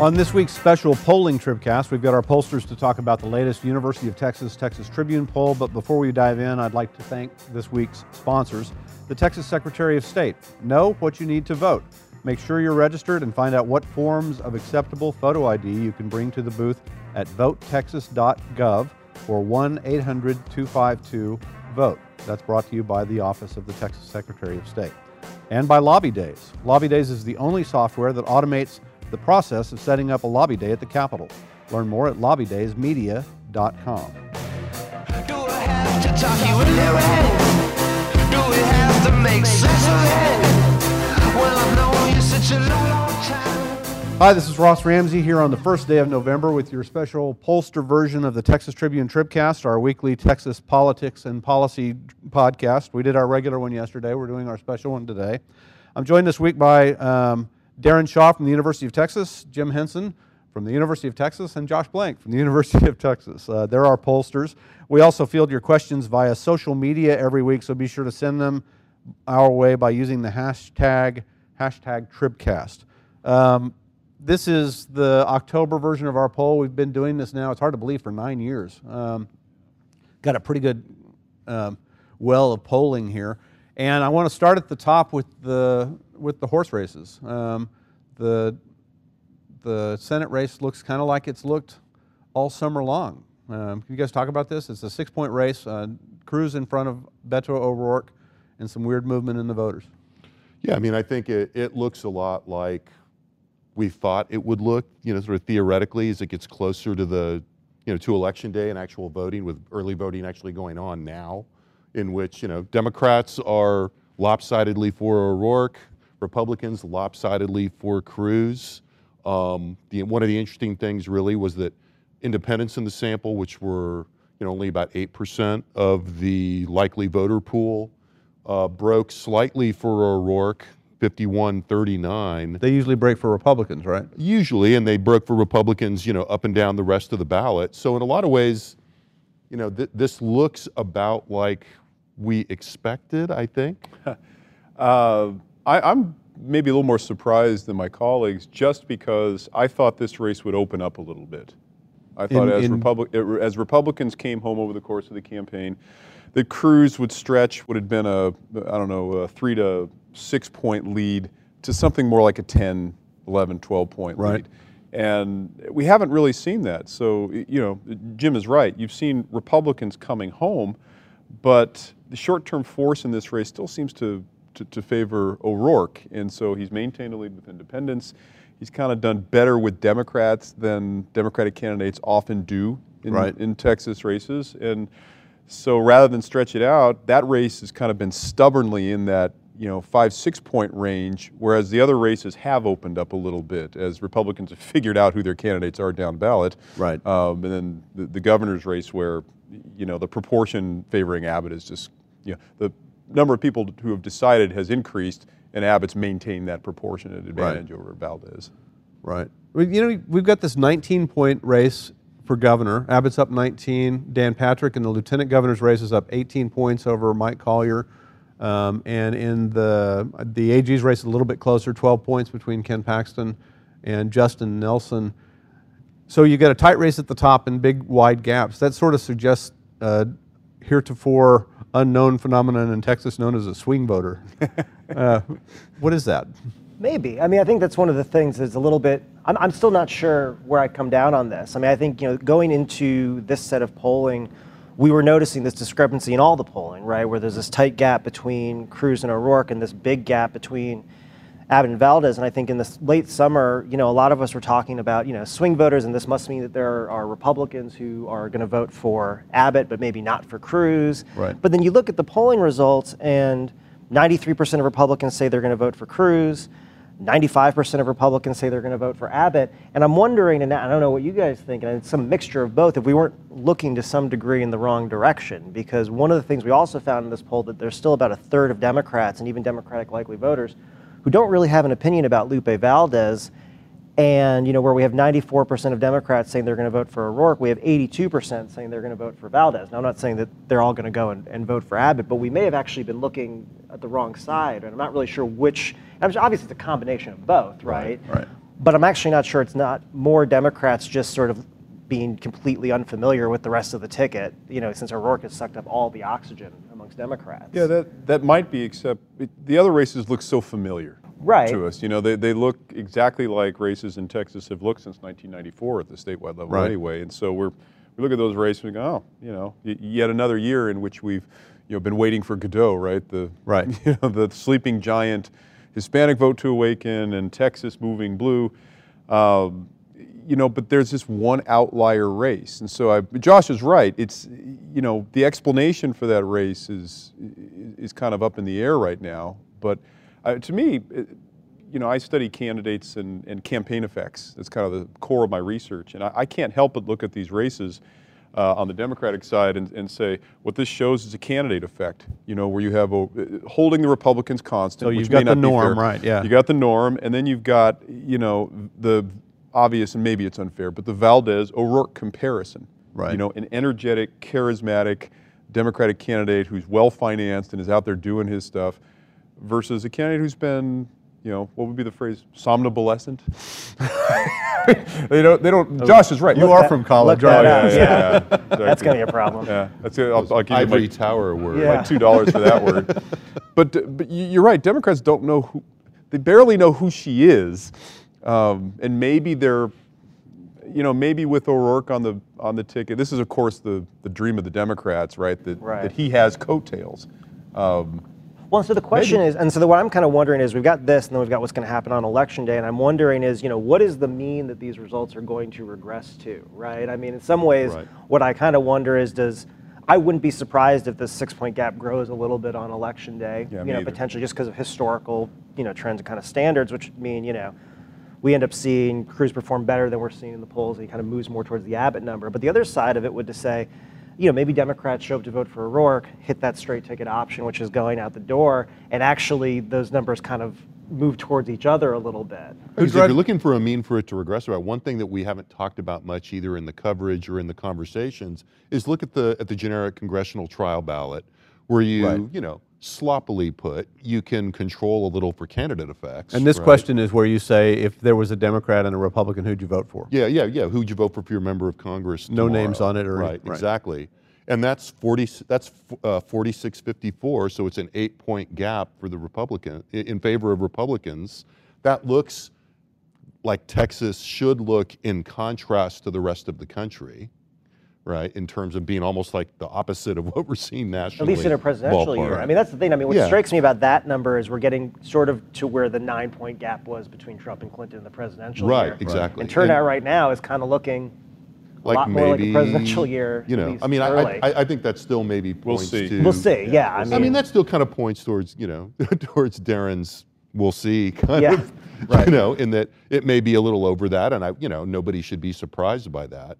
On this week's special polling Tribcast, we've got our pollsters to talk about the latest University of Texas Texas Tribune poll. But before we dive in, I'd like to thank this week's sponsors the Texas Secretary of State. Know what you need to vote. Make sure you're registered and find out what forms of acceptable photo ID you can bring to the booth at votetexas.gov or 1 800 252 VOTE. That's brought to you by the Office of the Texas Secretary of State. And by Lobby Days. Lobby Days is the only software that automates the process of setting up a lobby day at the Capitol. Learn more at lobbydaysmedia.com. Do I have to talk you into it? Do we have to make sense of it? Well, I've known you such a long, long time. Hi, this is Ross Ramsey here on the first day of November with your special pollster version of the Texas Tribune Tribcast, our weekly Texas politics and policy podcast. We did our regular one yesterday. We're doing our special one today. I'm joined this week by um, Darren Shaw from the University of Texas, Jim Henson from the University of Texas, and Josh Blank from the University of Texas. Uh, they're our pollsters. We also field your questions via social media every week, so be sure to send them our way by using the hashtag hashtag Tribcast. Um, this is the October version of our poll. We've been doing this now, it's hard to believe, for nine years. Um, got a pretty good um, well of polling here. And I want to start at the top with the, with the horse races. Um, the, the Senate race looks kind of like it's looked all summer long. Um, can you guys talk about this? It's a six point race. Uh, Cruz in front of Beto O'Rourke, and some weird movement in the voters. Yeah, I mean, I think it, it looks a lot like we thought it would look, you know, sort of theoretically as it gets closer to the, you know, to election day and actual voting, with early voting actually going on now, in which, you know, Democrats are lopsidedly for O'Rourke, Republicans lopsidedly for Cruz. Um, the, one of the interesting things really was that independents in the sample, which were, you know, only about 8% of the likely voter pool, uh, broke slightly for O'Rourke, 51-39 They usually break for Republicans, right? usually, and they broke for Republicans, you know, up and down the rest of the ballot. So in a lot of ways, you know, th- this looks about like we expected. I think. Uh, I, I'm maybe a little more surprised than my colleagues just because I thought this race would open up a little bit. I thought In- as, in- Republic, as Republicans came home over the course of the campaign, that Cruz would stretch what had been a, I don't know, a three to six point lead to something more like a 10, 11, 12 point Right. lead. And we haven't really seen that. So, you know, Jim is right. You've seen Republicans coming home, but the short term force in this race still seems to, to, to favor O'Rourke. And so he's maintained a lead with independents. He's kind of done better with Democrats than Democratic candidates often do in, Right. in Texas races. And so rather than stretch it out, that race has kind of been stubbornly in that you know five six point range, whereas the other races have opened up a little bit as Republicans have figured out who their candidates are down ballot. Right. Um, and then the, the governor's race, where you know the proportion favoring Abbott is just you know the number of people who have decided has increased, and Abbott's maintained that proportionate advantage over Valdez. Right. Well, You know, we've got this 19 point race for governor. Abbott's up 19. Dan Patrick in the lieutenant governor's race is up 18 points over Mike Collier. Um, and in the, the AG's race, a little bit closer, 12 points between Ken Paxton and Justin Nelson. So you get a tight race at the top and big wide gaps. That sort of suggests a heretofore unknown phenomenon in Texas known as a swing voter. uh, what is that? Maybe. I mean, I think that's one of the things that's a little bit. I'm, I'm still not sure where I come down on this. I mean, I think, you know, going into this set of polling, we were noticing this discrepancy in all the polling, right? Where there's this tight gap between Cruz and O'Rourke and this big gap between Abbott and Valdez. And I think in this late summer, you know, a lot of us were talking about, you know, swing voters, and this must mean that there are Republicans who are going to vote for Abbott, but maybe not for Cruz. Right. But then you look at the polling results, and 93% of Republicans say they're going to vote for Cruz. 95% of Republicans say they're going to vote for Abbott. And I'm wondering, and I don't know what you guys think, and it's some mixture of both, if we weren't looking to some degree in the wrong direction. Because one of the things we also found in this poll that there's still about a third of Democrats and even Democratic likely voters who don't really have an opinion about Lupe Valdez. And you know, where we have 94% of Democrats saying they're going to vote for O'Rourke, we have 82% saying they're going to vote for Valdez. Now, I'm not saying that they're all going to go and, and vote for Abbott, but we may have actually been looking at the wrong side, and I'm not really sure which. Obviously, it's a combination of both, right? right. but I'm actually not sure it's not more Democrats just sort of being completely unfamiliar with the rest of the ticket, you know, since O'Rourke has sucked up all the oxygen amongst Democrats. Yeah, that, that might be, except it, the other races look so familiar Right. to us. You know, they, they look exactly like races in Texas have looked since 1994 at the statewide level Right. anyway. And so we're, we look at those races and go, oh, you know, y- yet another year in which we've you know, been waiting for Godot, right? The, Right. You know, the sleeping giant Hispanic vote to awaken and Texas moving blue. Um, you know, but there's this one outlier race, and so I, Josh is right. It's you know the explanation for that race is is kind of up in the air right now. But uh, to me, it, you know, I study candidates and, and campaign effects. That's kind of the core of my research, and I, I can't help but look at these races. Uh, on the Democratic side, and, and say what this shows is a candidate effect. You know, where you have a, holding the Republicans constant. So you've got the norm, right, yeah. You got the norm, and then you've got, you know, the obvious, and maybe it's unfair, but the Valdez O'Rourke comparison. Right. You know, an energetic, charismatic Democratic candidate who's well financed and is out there doing his stuff versus a candidate who's been, you know, what would be the phrase? Somnobulescent? they don't, they don't, oh, Josh is right. You are that- from college, look that oh, right? up. yeah, yeah, That's going to be a problem. yeah, that's it. I'll, I'll give you Ivory my, Tower word. Yeah. like two dollars for that word. But but you're right. Democrats don't know who, they barely know who she is, um, and maybe they're, you know, maybe with O'Rourke on the on the ticket. This is of course the the dream of the Democrats, right? That Right. that he has coattails. Um, Well, so the question is, and so the, what I'm kind of wondering is, we've got this, and then we've got what's going to happen on election day, and I'm wondering is, you know, what is the mean that these results are going to regress to, right? I mean, in some ways, Right. what I kind of wonder is, does I wouldn't be surprised if this six-point gap grows a little bit on election day, Yeah, you know, either. potentially just because of historical, you know, trends and kind of standards, which mean, you know, we end up seeing Cruz perform better than we're seeing in the polls, and he kind of moves more towards the Abbott number. But the other side of it would to say, you know, maybe Democrats show up to vote for O'Rourke, hit that straight ticket option, which is going out the door, and actually those numbers kind of move towards each other a little bit. Because if you're looking for a mean for it to regress about, one thing that we haven't talked about much either in the coverage or in the conversations is look at the at the generic congressional trial ballot, where you Right. you know sloppily put you can control a little for candidate effects. And this right? question is where you say, if there was a Democrat and a Republican, who'd you vote for? Yeah, yeah, yeah. Who'd you vote for for your member of Congress? No tomorrow? names on it or- right, right. exactly. And that's forty. That's uh, forty-six fifty-four. So it's an eight-point gap for the Republican in favor of Republicans. That looks like Texas should look in contrast to the rest of the country, right? In terms of being almost like the opposite of what we're seeing nationally. At least in a presidential year. I mean, that's the thing. I mean, what Yeah. strikes me about that number is we're getting sort of to where the nine point gap was between Trump and Clinton in the presidential Right, year. exactly. And turnout And- right now is kind of looking a like lot maybe more like a presidential year. You know, I mean, I. I, I think that still maybe We'll see. to. we'll see. Yeah, I mean, I mean, that still kind of points towards, you know, towards Darren's we'll see kind Yeah. of, you know, in that it may be a little over that, and I, you know, nobody should be surprised by that.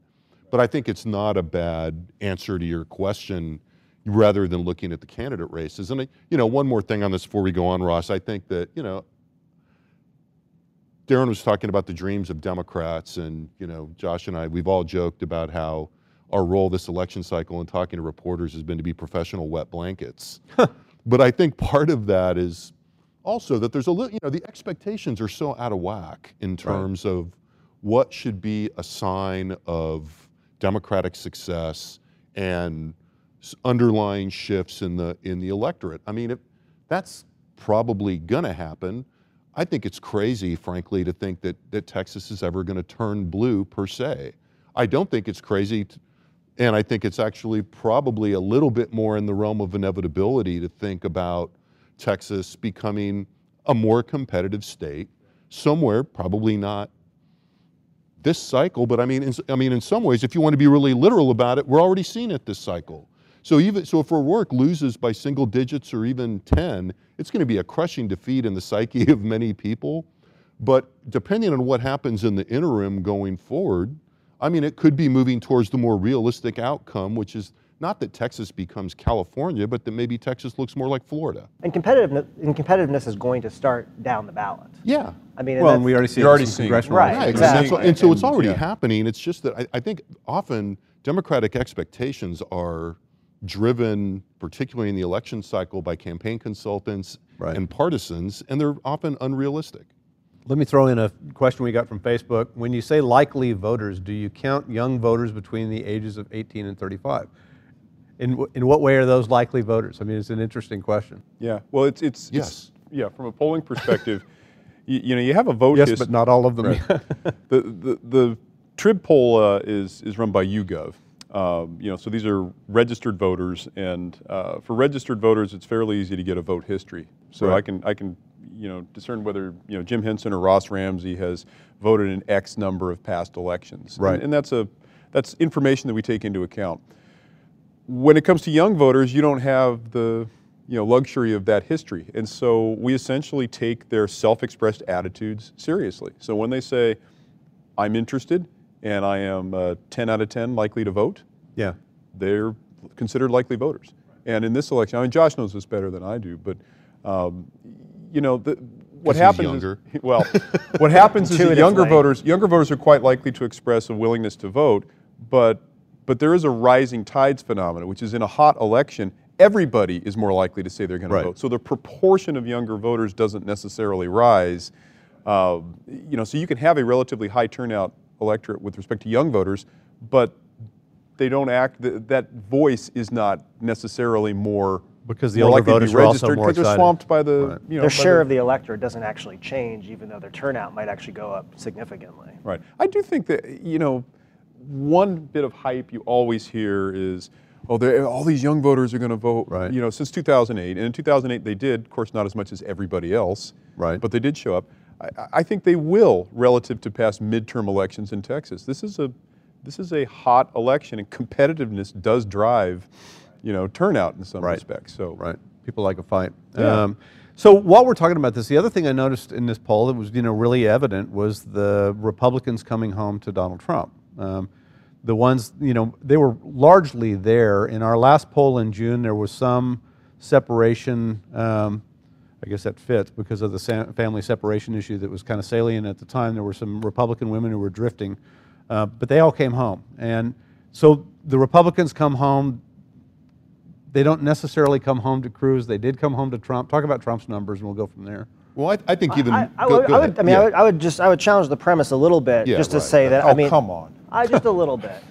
But I think it's not a bad answer to your question rather than looking at the candidate races. And, I- you know, one more thing on this before we go on, Ross, I think that, you know, Darren was talking about the dreams of Democrats, and you know, Josh and I, we've all joked about how our role this election cycle in talking to reporters has been to be professional wet blankets. but I think part of that is also that there's a little, you know, the expectations are so out of whack in terms of what should be a sign of democratic success and underlying shifts in the in the electorate. I mean, if that's probably going to happen, I think it's crazy, frankly, to think that that Texas is ever going to turn blue per se. I don't think it's crazy, and I think it's actually probably a little bit more in the realm of inevitability to think about Texas becoming a more competitive state somewhere, probably not this cycle, but I mean, in, I mean, in some ways, if you want to be really literal about it, we're already seeing it this cycle. So even so, if O'Rourke loses by single digits or even ten, it's going to be a crushing defeat in the psyche of many people. But depending on what happens in the interim going forward, I mean, it could be moving towards the more realistic outcome, which is not that Texas becomes California, but that maybe Texas looks more like Florida. and competitiveness, and competitiveness is going to start down the ballot. Yeah. I mean, and Well, and we already see You're it already seeing it. congressional Right. Yeah, exactly. And, so, and so it's already yeah. happening. It's just that I, I think often Democratic expectations are driven, particularly in the election cycle, by campaign consultants Right. and partisans, and they're often unrealistic. Let me throw in a question we got from Facebook. When you say likely voters, do you count young voters between the ages of 18 and 35? In, in what way are those likely voters? I mean, it's an interesting question. Yeah. Well, it's it's it's- Yes. yeah. From a polling perspective, you, you know, you have a vote. Yes, his- but not all of them. Right. the, the the Trib poll uh, is is run by YouGov. Um, you know, so these are registered voters, and uh, for registered voters, it's fairly easy to get a vote history. So I can I can you know discern whether you know Jim Henson or Ross Ramsey has voted in X number of past elections. And- Right. and that's a that's information that we take into account when it comes to young voters, you don't have the you know luxury of that history, and so we essentially take their self-expressed attitudes seriously. So when they say, "I'm interested," and I am uh, 10 out of 10 likely to vote, Yeah. they're considered likely voters. And in this election, I mean, Josh knows this better than I do, but um, you know, the, what 'Cause he's happens younger. is well, what happens is younger voters, younger voters are quite likely to express a willingness to vote, but but there is a rising tides phenomenon, which is in a hot election, everybody is more likely to say they're going Right. to vote. So the proportion of younger voters doesn't necessarily rise. Um, you know, so you can have a relatively high turnout electorate with respect to young voters, but they don't act. Th- that voice is not necessarily more Because the more older likely voters are also registered more because they're swamped by the Right. you know their share the- of the electorate doesn't actually change, even though their turnout might actually go up significantly. Right. I do think that, you know, one bit of hype you always hear is, oh, all these young voters are going to vote. Right. You know, since 2008. And in 2008, they did, of course, not as much as everybody else. Right. But they did show up. I, I think they will relative to past midterm elections in Texas. This is a, this is a hot election, and competitiveness does drive, you know, turnout in some Right. respects. So Right. People like a fight. Yeah. Um, so while we're talking about this, the other thing I noticed in this poll that was you know really evident was the Republicans coming home to Donald Trump. Um, the ones you know they were largely there. In our last poll in June, there was some separation. Um, I guess that fits because of the sa- family separation issue that was kind of salient at the time. There were some Republican women who were drifting, uh, but they all came home. And so the Republicans come home. They don't necessarily come home to Cruz. They did come home to Trump. Talk about Trump's numbers, and we'll go from there. Well, I, I think even. I, I go- would, go I, would, ahead. I mean, I would, I would just, I would challenge the premise a little bit, Yeah, just to right. say that. Oh, I mean, come on. I just a little bit.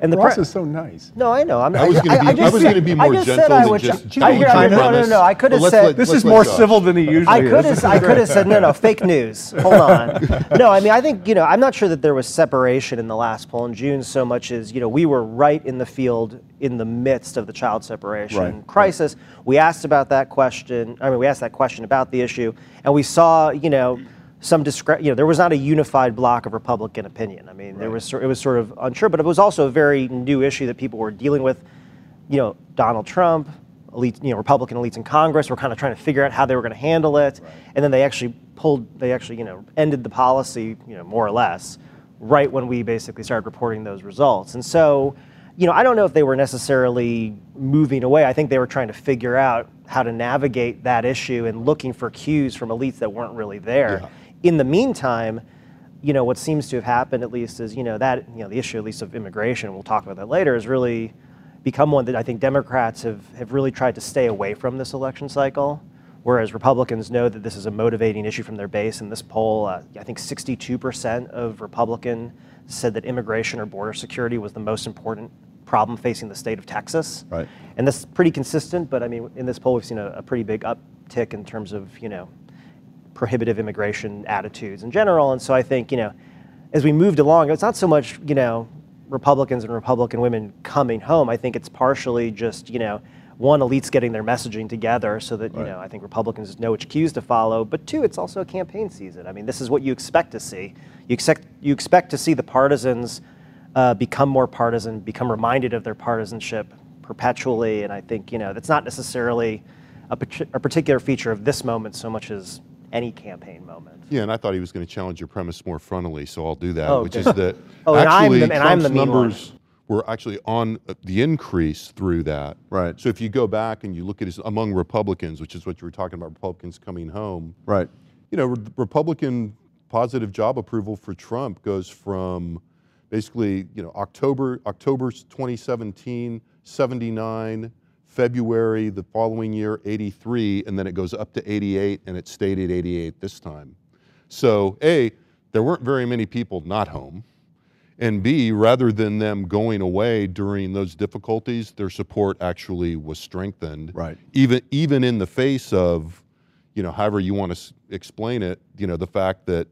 And the Ross is so nice. no, I know. I'm, I was gonna be- I just was said- gonna be I more just gentle said I than would just ch- I hear you. No, no, no. I could have said let- This is more Josh. civil than he usually I is. could have, I could have said no, no, fake news. Hold on. No, I mean, I think you know, I'm not sure that there was separation in the last poll in June so much as you know, we were right in the field in the midst of the child separation Right. crisis. We asked about that question. I mean, we asked that question about the issue, and we saw, you know. Some discre- you know, there was not a unified block of Republican opinion. I mean, there was it was sort of unsure, but it was also a very new issue that people were dealing with. You know, Donald Trump, elite, you know, Republican elites in Congress were kind of trying to figure out how they were going to handle it, and then they actually pulled, they actually, you know, ended the policy, you know, more or less, right when we basically started reporting those results. And so, you know, I don't know if they were necessarily moving away. I think they were trying to figure out how to navigate that issue and looking for cues from elites that weren't really there. Yeah. In the meantime, you know, what seems to have happened at least is, you know, that, you know, the issue at least of immigration, we'll talk about that later, has really become one that I think Democrats have, have really tried to stay away from this election cycle, whereas Republicans know that this is a motivating issue from their base. In this poll, uh, I think 62% of Republican said that immigration or border security was the most important problem facing the state of Texas. Right. And that's pretty consistent, but I mean, in this poll, we've seen a, a pretty big uptick in terms of, you know, prohibitive immigration attitudes in general. And so I think, you know, as we moved along, it's not so much, you know, Republicans and Republican women coming home. I think it's partially just, you know, one, elites getting their messaging together so that, you know, I think Republicans know which cues to follow. But two, it's also a campaign season. I mean, this is what you expect to see. You expect, you expect to see the partisans uh, become more partisan, become reminded of their partisanship perpetually. And I think, you know, that's not necessarily a, a particular feature of this moment so much as any campaign moment. Yeah, and I thought he was going to challenge your premise more frontally, so I'll do that. Oh, which good. is that Oh, and I'm actually the- and I'm the Trump's mean one. numbers were actually on uh, the increase through that. Right. So if you go back and you look at his among Republicans, which is what you were talking about, Republicans coming home. Right. You know, re- Republican positive job approval for Trump goes from basically, you know, October October 2017, 79, February the following year 83, and then it goes up to 88, and it stayed at 88 this time. So, A, there weren't very many people not home. And B, rather than them going away during those difficulties, their support actually was strengthened. Right. Even even in the face of, you know, however you want to s- explain it, you know, the fact that,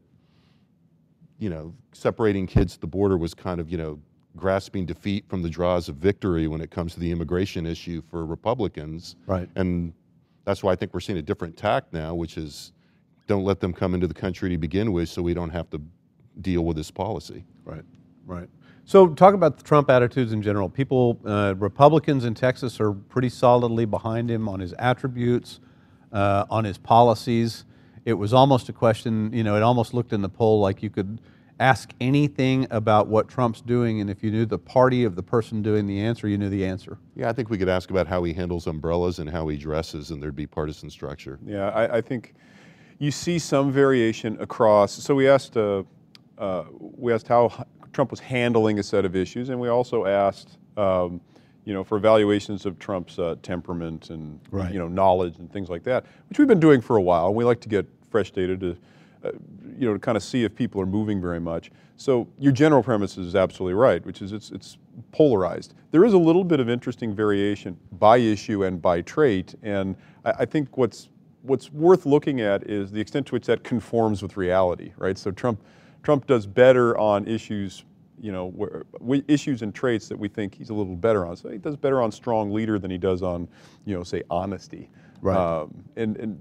you know, separating kids at the border was kind of, you know, grasping defeat from the draws of victory when it comes to the immigration issue for Republicans. Right. And that's why I think we're seeing a different tack now, which is don't let them come into the country to begin with so we don't have to deal with this policy. Right, right. So, talk about the Trump attitudes in general. People, uh, Republicans in Texas are pretty solidly behind him on his attributes, uh, on his policies. It was almost a question, you know, it almost looked in the poll like you could ask anything about what Trump's doing, and if you knew the party of the person doing the answer, you knew the answer. Yeah, I think we could ask about how he handles umbrellas and how he dresses, and there'd be partisan structure. Yeah, I, I think you see some variation across. So we asked, uh, uh, we asked how Trump was handling a set of issues, and we also asked, um, you know, for evaluations of Trump's uh, temperament and Right. you know knowledge and things like that, which we've been doing for a while. We like to get fresh data to, uh, you know, to kind of see if people are moving very much. So your general premise is absolutely right, which is it's it's polarized. There is a little bit of interesting variation by issue and by trait, and I, I think what's what's worth looking at is the extent to which that conforms with reality, right? So Trump Trump does better on issues, you know, where, we, issues and traits that we think he's a little better on. So he does better on strong leader than he does on, you know, say honesty. Right. Um, and and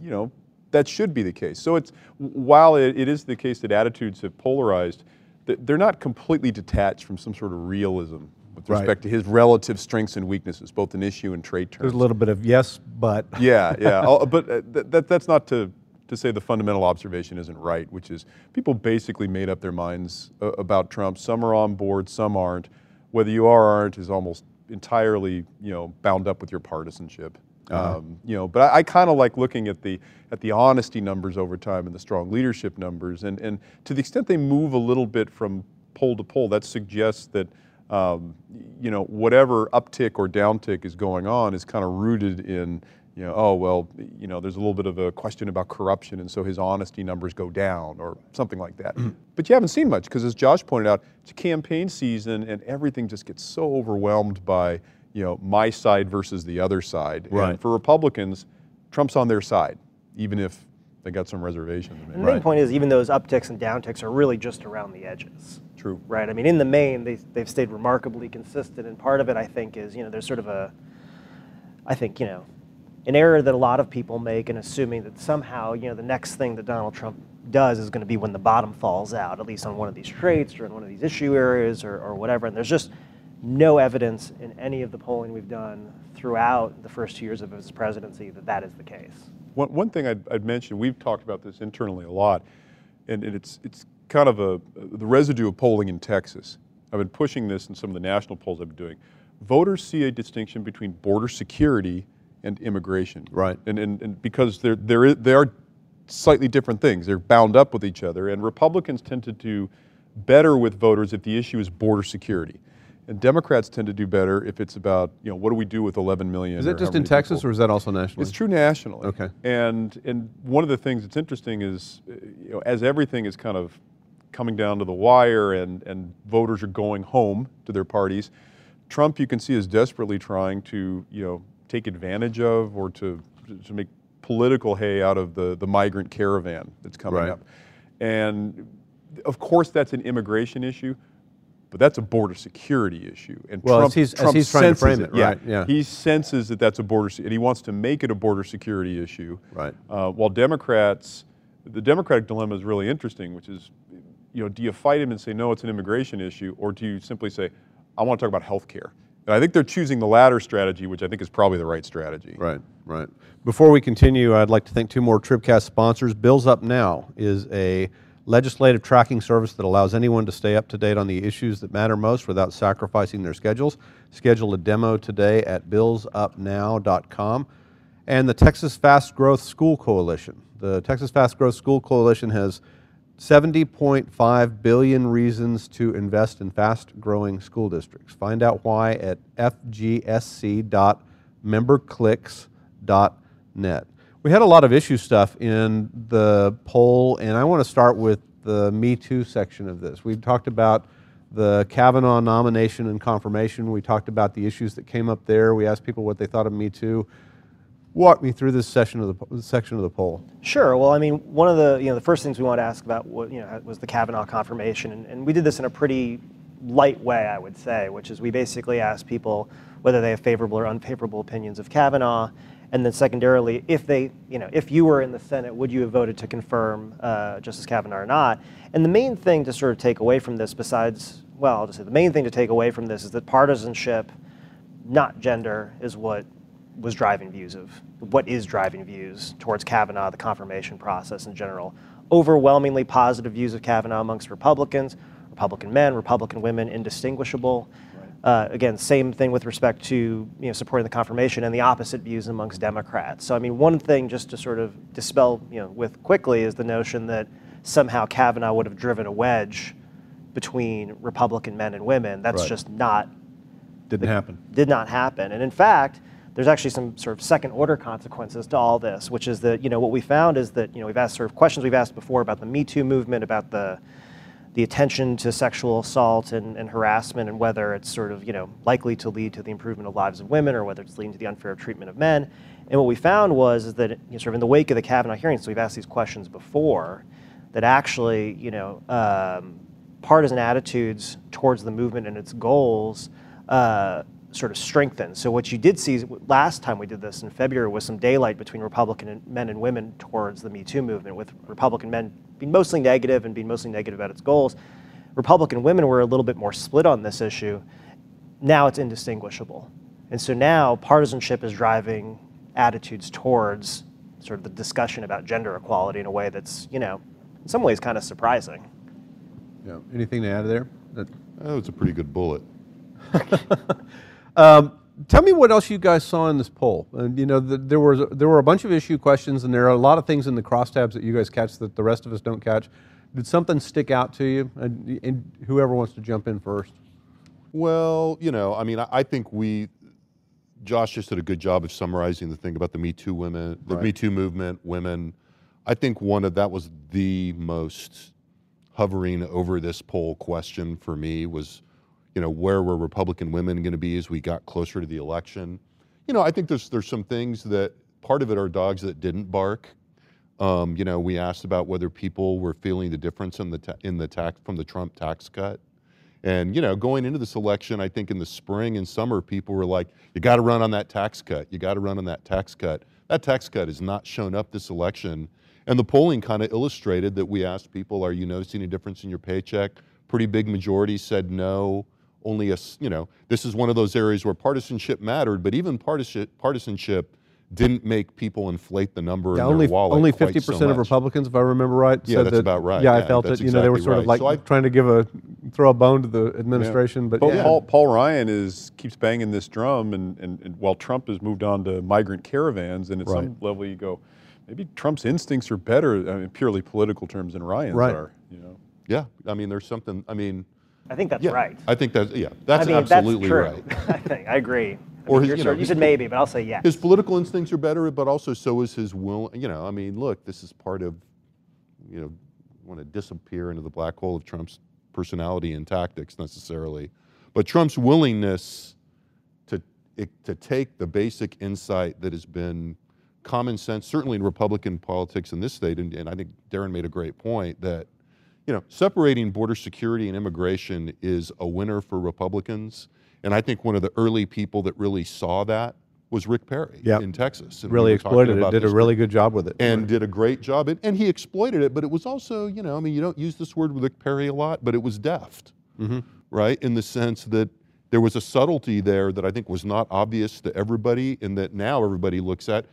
you know that should be the case. So it's while it, it is the case that attitudes have polarized, they're not completely detached from some sort of realism with Right. respect to his relative strengths and weaknesses, both in issue and trade terms. There's a little bit of yes, but. Yeah, yeah. I'll- but uh, th- that, that's not to, to say the fundamental observation isn't right, which is people basically made up their minds uh, about Trump. Some are on board, some aren't. Whether you are or aren't is almost entirely, you know, bound up with your partisanship. Um, you know, but I, I kind of like looking at the at the honesty numbers over time and the strong leadership numbers, and and to the extent they move a little bit from poll to poll, that suggests that um, you know whatever uptick or downtick is going on is kind of rooted in you know oh well you know there's a little bit of a question about corruption and so his honesty numbers go down or something like that. but you haven't seen much because as Josh pointed out, it's a campaign season and everything just gets so overwhelmed by you know my side versus the other side. Right. And for Republicans, Trump's on their side, even if they got some reservations. And the main point is even those upticks and downticks are really just around the edges. True. Right. I mean, in the main, they, they've stayed remarkably consistent. And part of it, I think, is, you know, there's sort of a, I think, you know, an error that a lot of people make in assuming that somehow, you know, the next thing that Donald Trump does is going to be when the bottom falls out, at least on one of these traits or in one of these issue areas or, or whatever. And there's just no evidence in any of the polling we've done throughout the first two years of his presidency that that is the case. One, one thing I'd, I'd mention, we've talked about this internally a lot, and, and it's, it's kind of a, the residue of polling in Texas. I've been pushing this in some of the national polls I've been doing. Voters see a distinction between border security and immigration. Right. And, and, and because they're, they're, they are slightly different things, they're bound up with each other, and Republicans tend to do better with voters if the issue is border security. And Democrats tend to do better if it's about, you know, what do we do with 11 million? Is that just in Texas people? or is that also nationally? It's true nationally. Okay. And and one of the things that's interesting is, uh, you know, as everything is kind of coming down to the wire and and voters are going home to their parties, Trump you can see is desperately trying to you know take advantage of or to to make political hay out of the the migrant caravan that's coming Right. up, and of course that's an immigration issue. But that's a border security issue, and Well, as Trump, he's- as Trump he's trying to frame it, Yeah, right, yeah. he senses that that's a border, and he wants to make it a border security issue. Right. Uh, while Democrats, the Democratic dilemma is really interesting, which is, you know, do you fight him and say no, it's an immigration issue, or do you simply say, I want to talk about health care? And I think they're choosing the latter strategy, which I think is probably the right strategy. Right, right. Before we continue, I'd like to thank two more Tribcast sponsors. Bills Up Now is a legislative tracking service that allows anyone to stay up to date on the issues that matter most without sacrificing their schedules. Schedule a demo today at billsupnow.com. And the Texas Fast Growth School Coalition. The Texas Fast Growth School Coalition has 70.5 billion reasons to invest in fast growing school districts. Find out why at fgsc.memberclicks.net. We had a lot of issue stuff in the poll, and I want to start with the Me Too section of this. We talked about the Kavanaugh nomination and confirmation. We talked about the issues that came up there. We asked people what they thought of Me Too. Walk me through this session of the section of the poll. Sure. Well, I mean, one of the you know the first things we wanted to ask about what, you know was the Kavanaugh confirmation, and, and we did this in a pretty light way, I would say, which is we basically asked people whether they have favorable or unfavorable opinions of Kavanaugh, and then secondarily, if they you know if you were in the Senate, would you have voted to confirm uh, Justice Kavanaugh or not? And the main thing to sort of take away from this, besides well, I'll just say the main thing to take away from this is that partisanship, not gender, is what was driving views of what is driving views towards Kavanaugh, the confirmation process in general. Overwhelmingly positive views of Kavanaugh amongst Republicans, Republican men, Republican women, indistinguishable. Uh, again, same thing with respect to you know supporting the confirmation, and the opposite views amongst Democrats. So, I mean, one thing just to sort of dispel you know with quickly is the notion that somehow Kavanaugh would have driven a wedge between Republican men and women. That's Right. just not Didn't happen. did not happen. And in fact, there's actually some sort of second order consequences to all this, which is that, you know, what we found is that, you know, we've asked sort of questions we've asked before about the Me Too movement, about the the attention to sexual assault and, and harassment and whether it's sort of, you know, likely to lead to the improvement of lives of women or whether it's leading to the unfair treatment of men. And what we found was that, you know, sort of in the wake of the Kavanaugh hearings, so we've asked these questions before, that actually, you know, um, partisan attitudes towards the movement and its goals uh, sort of strengthened. So what you did see last time we did this in February was some daylight between Republican men and women towards the Me Too movement, with Republican men being mostly negative and being mostly negative about its goals. Republican women were a little bit more split on this issue. Now it's indistinguishable. And so now partisanship is driving attitudes towards sort of the discussion about gender equality in a way that's, you know, in some ways kind of surprising. Yeah. Anything to add there? That- Oh, it's a pretty good bullet. Um, tell me what else you guys saw in this poll. And you know, the, there was there were a bunch of issue questions, and there are a lot of things in the crosstabs that you guys catch that the rest of us don't catch. Did something stick out to you? And, and whoever wants to jump in first. Well, you know, I mean, I, I think we, Josh just did a good job of summarizing the thing about the Me Too women, the Right. Me Too movement, women. I think one of that was the most hovering over this poll question for me was, you know, where were Republican women going to be as we got closer to the election? You know, I think there's there's some things that part of it are dogs that didn't bark. Um, you know, we asked about whether people were feeling the difference in the ta- in the tax from the Trump tax cut. And you know, going into this election, I think in the spring and summer, people were like, "You got to run on that tax cut. You got to run on that tax cut." That tax cut has not shown up this election, and the polling kind of illustrated that. We asked people, "Are you noticing a difference in your paycheck?" Pretty big majority said no. Only a s- you know, this is one of those areas where partisanship mattered, but even partisanship partisanship didn't make people inflate the number Yeah, in only their wallet. only quite fifty so percent of. Republicans, if I remember right, Yeah, said that's that- about right. Yeah, I Yeah, felt it. that's You know, they were exactly sort of like So trying to give a throw a bone to the administration, but Paul, yeah. Paul, Paul Ryan is keeps banging this drum, and, and, and while Trump has moved on to migrant caravans, and at some level you go, maybe Trump's instincts are better, I mean, purely political terms than Ryan's Right. are. You know, Yeah, I mean, there's something. I mean, I think that's yeah, right. I think that's yeah, that's I mean, absolutely that's true. right. I think I agree. I Or mean, his- you know, you said maybe, but I'll say yes. His political instincts are better, but also so is his will. You know, I mean, look, this is part of, you know, want to disappear into the black hole of Trump's personality and tactics necessarily, but Trump's willingness to to take the basic insight that has been common sense, certainly in Republican politics in this state, and, and I think Darren made a great point that, you know, separating border security and immigration is a winner for Republicans. And I think one of the early people that really saw that was Rick Perry Yep. in Texas. And really talking exploited it. Did a really good job with it. and did a great job. And, and he exploited it, but it was also, you know, I mean, you don't use this word with Rick Perry a lot, but it was deft, mm-hmm. right? In the sense that there was a subtlety there that I think was not obvious to everybody, and that now everybody looks at.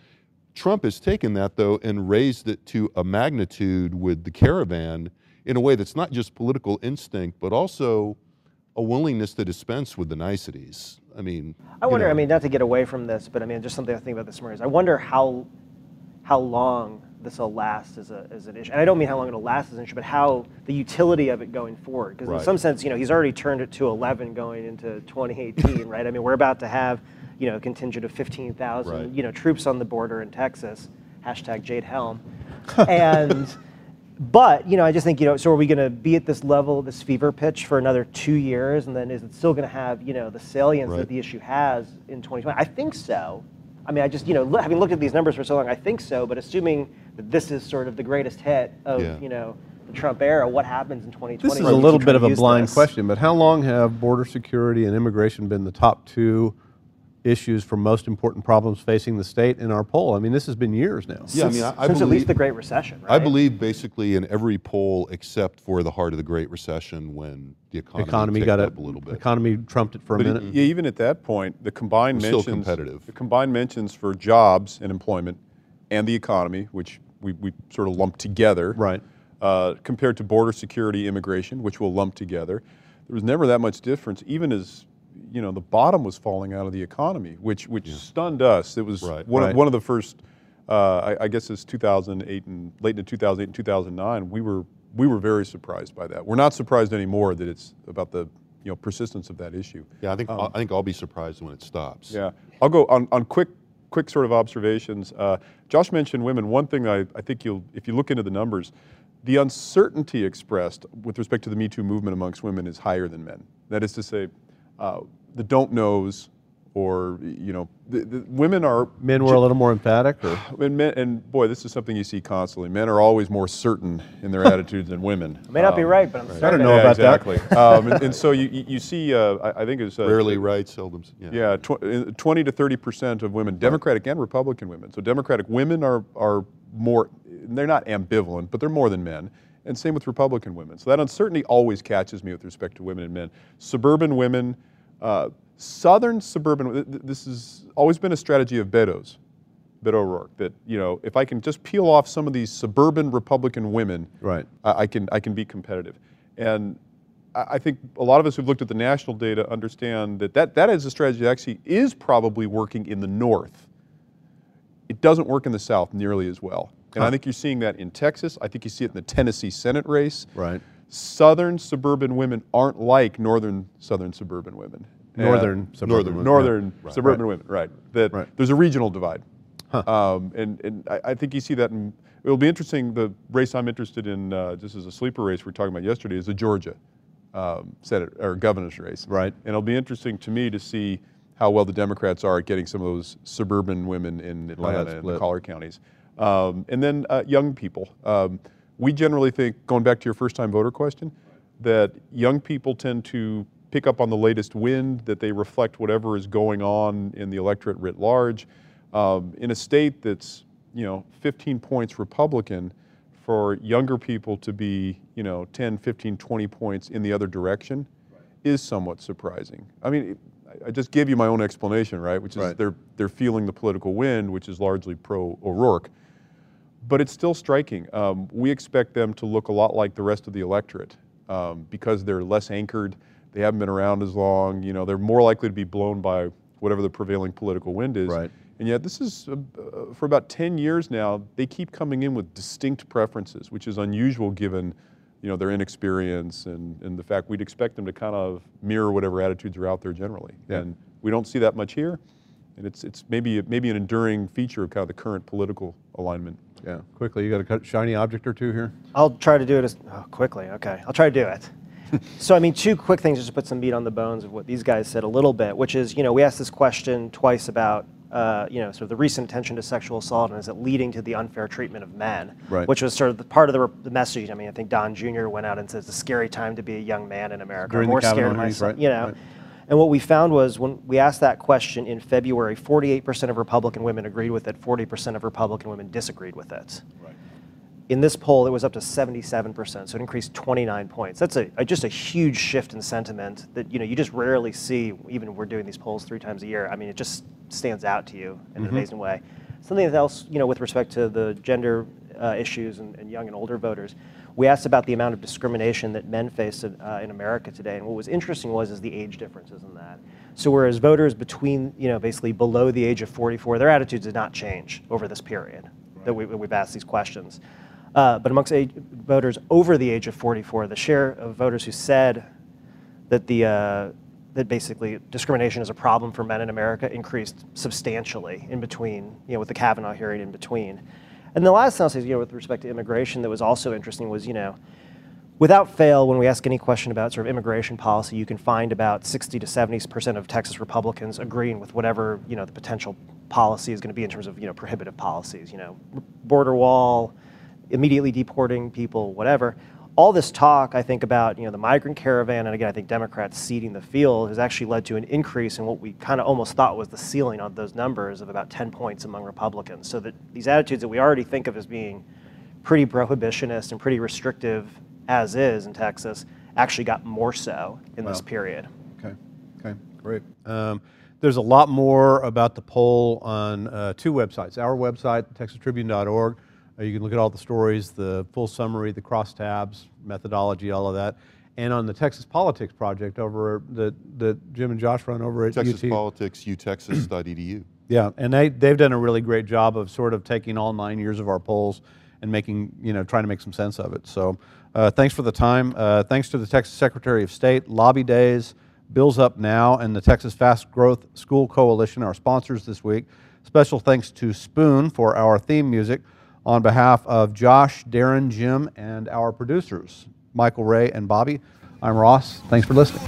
Trump has taken that, though, and raised it to a magnitude with the caravan in a way that's not just political instinct, but also a willingness to dispense with the niceties. I mean, I you wonder. know, I mean, not to get away from this, but I mean, just something I think about this morning is I wonder how how long this will last as, a, as an issue. And I don't mean how long it'll last as an issue, but how the utility of it going forward. Because in some sense, you know, he's already turned it to 11 going into 2018, right? I mean, we're about to have, you know, a contingent of 15,000, Right. you know, troops on the border in Texas. hashtag Jade Helm. and, but, you know, I just think, you know, so are we going to be at this level, this fever pitch for another two years? And then is it still going to have, you know, the salience Right. that the issue has in 2020? I think so. I mean, I just, you know, lo- having looked at these numbers for so long, I think so. But assuming that this is sort of the greatest hit of, Yeah. you know, the Trump era, what happens in 2020? This is when a little bit of a blind this? question, but how long have border security and immigration been the top two issues for most important problems facing the state in our poll? I mean, this has been years now. Yeah, I mean, I- I since at least believe- the Great Recession, right? I believe basically in every poll except for the heart of the Great Recession when the economy, economy got up it. a little bit. Economy trumped it for a But minute. yeah, even at that point, the combined We're still mentions competitive. the combined mentions for jobs and employment and the economy, which we, we sort of lumped together, Right. Uh, compared to border security, immigration, which we'll lump together, there was never that much difference. Even as you know, the bottom was falling out of the economy, which which stunned us. It was Right. one Right. of one of the first. Uh, I, I guess it's 2008 and late into 2008 and 2009. We were we were very surprised by that. We're not surprised anymore that it's about the you know persistence of that issue. Yeah, I think I think I'll be surprised when it stops. Yeah, I'll go on, on quick quick sort of observations. Uh, Josh mentioned women. One thing I, I think you'll if you look into the numbers, the uncertainty expressed with respect to the Me Too movement amongst women is higher than men. That is to say, uh, the don't knows, or you know, the, the, women are Men were a little more emphatic, or and, men, and boy, this is something you see constantly. Men are always more certain in their attitudes than women. I may not be Um, right, but I'm I certain. don't know yeah, about that. exactly. um, and, and so you, you you see, uh, I, I think it's uh, Rarely right, seldom. Yeah. yeah, tw- uh, 20 to 30 percent of women, Democratic and Republican women. So Democratic women are are more, they're not ambivalent, but they're more than men. And same with Republican women. So that uncertainty always catches me with respect to women and men. Suburban women, uh, Southern suburban. th- th- This has always been a strategy of Beto's, Beto O'Rourke. That you know, if I can just peel off some of these suburban Republican women, Right. I, I can I can be competitive. And I I think a lot of us who've looked at the national data understand that that, that is a strategy that actually is probably working in the North. It doesn't work in the South nearly as well. And I think you're seeing that in Texas. I think you see it in the Tennessee Senate race. right? Southern suburban women aren't like northern southern suburban women. Northern Uh, suburban Northern- women. northern Right. suburban Right. women, right? That Right. there's a regional divide, um, and and I, I think you see that. In, it'll be interesting. The race I'm interested in, uh, just as a sleeper race we were talking about yesterday, is the Georgia um, Senate or governor's race, Right. And it'll be interesting to me to see how well the Democrats are at getting some of those suburban women in Atlanta and the collar counties, um, and then uh, young people. Um, we generally think, going back to your first-time voter question, that young people tend to pick up on the latest wind, that they reflect whatever is going on in the electorate writ large. Um, in a state that's, you know, 15 points Republican, for younger people to be, you know, 10, 15, 20 points in the other direction is somewhat surprising. I mean, I- I just gave you my own explanation, right? Which is Right. they're, they're feeling the political wind, which is largely pro O'Rourke but it's still striking. Um, we expect them to look a lot like the rest of the electorate um, because they're less anchored. They haven't been around as long. You know, they're more likely to be blown by whatever the prevailing political wind is. Right. And yet, this is uh, uh, for about 10 years now. They keep coming in with distinct preferences, which is unusual given, you know, their inexperience and, and the fact we'd expect them to kind of mirror whatever attitudes are out there generally. Yeah. And we don't see that much here. And it's, it's maybe, maybe an enduring feature of kind of the current political alignment. Yeah. Quickly, you got a shiny object or two here. I'll try to do it as oh, quickly. Okay, I'll try to do it. so, I mean, two quick things just to put some meat on the bones of what these guys said a little bit, which is, you know, we asked this question twice about, uh, you know, sort of the recent attention to sexual assault and is it leading to the unfair treatment of men? Right. Which was sort of the part of the, the message. I mean, I think Don Jr. went out and said it's a scary time to be a young man in America. During I'm more scared of myself, right, you know. right. And what we found was when we asked that question in February, 48% of Republican women agreed with it, 40% of Republican women disagreed with it. In this poll, it was up to 77%, so it increased 29 points. That's a, a- just a huge shift in sentiment that you know you just rarely see. Even we're doing these polls three times a year, I mean, it just stands out to you in an amazing way. Something else, you know, with respect to the gender uh, issues and, and young and older voters, we asked about the amount of discrimination that men face in, uh, in America today, and what was interesting was is the age differences in that. So whereas voters between, you know, basically below the age of 44, their attitudes did not change over this period that, we, that we've asked these questions. Uh, but amongst age, voters over the age of 44, the share of voters who said that the uh, that basically discrimination is a problem for men in America increased substantially in between, you know, with the Kavanaugh hearing in between. And the last thing I'll say, you know, with respect to immigration, that was also interesting was, you know, without fail, when we ask any question about sort of immigration policy, you can find about 60 to 70 percent of Texas Republicans agreeing with whatever you know the potential policy is going to be in terms of you know prohibitive policies, you know, border wall, immediately deporting people, whatever. All this talk, I think, about you know the migrant caravan, and again, I think Democrats ceding the field has actually led to an increase in what we kind of almost thought was the ceiling on those numbers of about 10 points among Republicans. So that these attitudes that we already think of as being pretty prohibitionist and pretty restrictive as is in Texas actually got more so in this period. Okay, okay, great. Um, there's a lot more about the poll on uh, two websites. Our website, texastribune.org. Uh, you can look at all the stories, the full summary, the crosstabs, methodology, all of that. And on the Texas Politics Project over that that Jim and Josh run over at Texas UT. Politics, utexas.edu. Yeah, and they, they've done a really great job of sort of taking all nine years of our polls and making, you know, trying to make some sense of it. So uh, thanks for the time. Uh, thanks to the Texas Secretary of State, Lobby Days, Bills Up Now, and the Texas Fast Growth School Coalition, our sponsors this week. Special thanks to Spoon for our theme music on behalf of Josh, Darren, Jim, and our producers, Michael Ray and Bobby. I'm Ross. Thanks for listening.